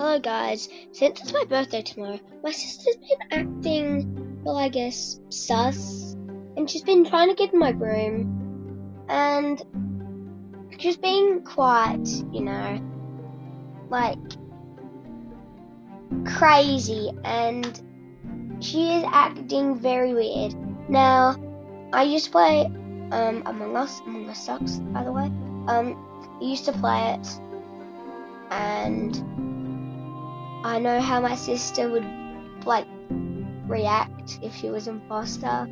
Hello, guys. Since it's my birthday tomorrow, my sister's been acting, well, I guess, sus. And she's been trying to get in my room. And she's been quite, you know, like, crazy. And she is acting very weird. Now, I used to play um, Among Us. Among Us sucks, by the way. Um, I used to play it, and I know how my sister would like react if she was imposter,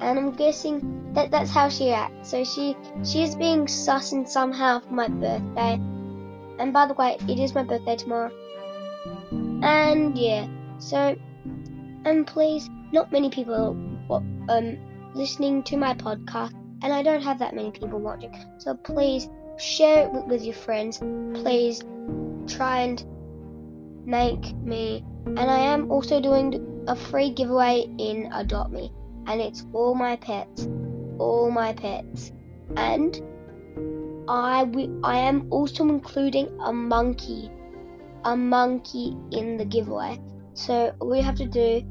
and I'm guessing that that's how she acts. So she she is being sus and somehow for my birthday. And by the way, it is my birthday tomorrow. And yeah, so and please, not many people um listening to my podcast, and I don't have that many people watching. So please share it with your friends. Please try and make me. And I am also doing a free giveaway in Adopt Me, and it's all my pets, all my pets, and I, I am also including a monkey, a monkey in the giveaway. So all you have to do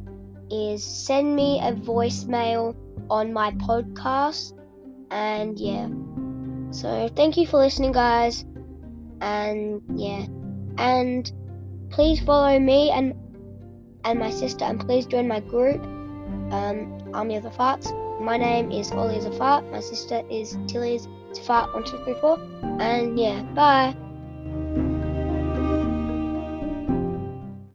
is send me a voicemail on my podcast. And yeah. So thank you for listening, guys. And yeah. And please follow me and and my sister and please join my group. Um, Army of the Farts. My name is Ollie Fart. My sister is Tilly's three four. And yeah, bye.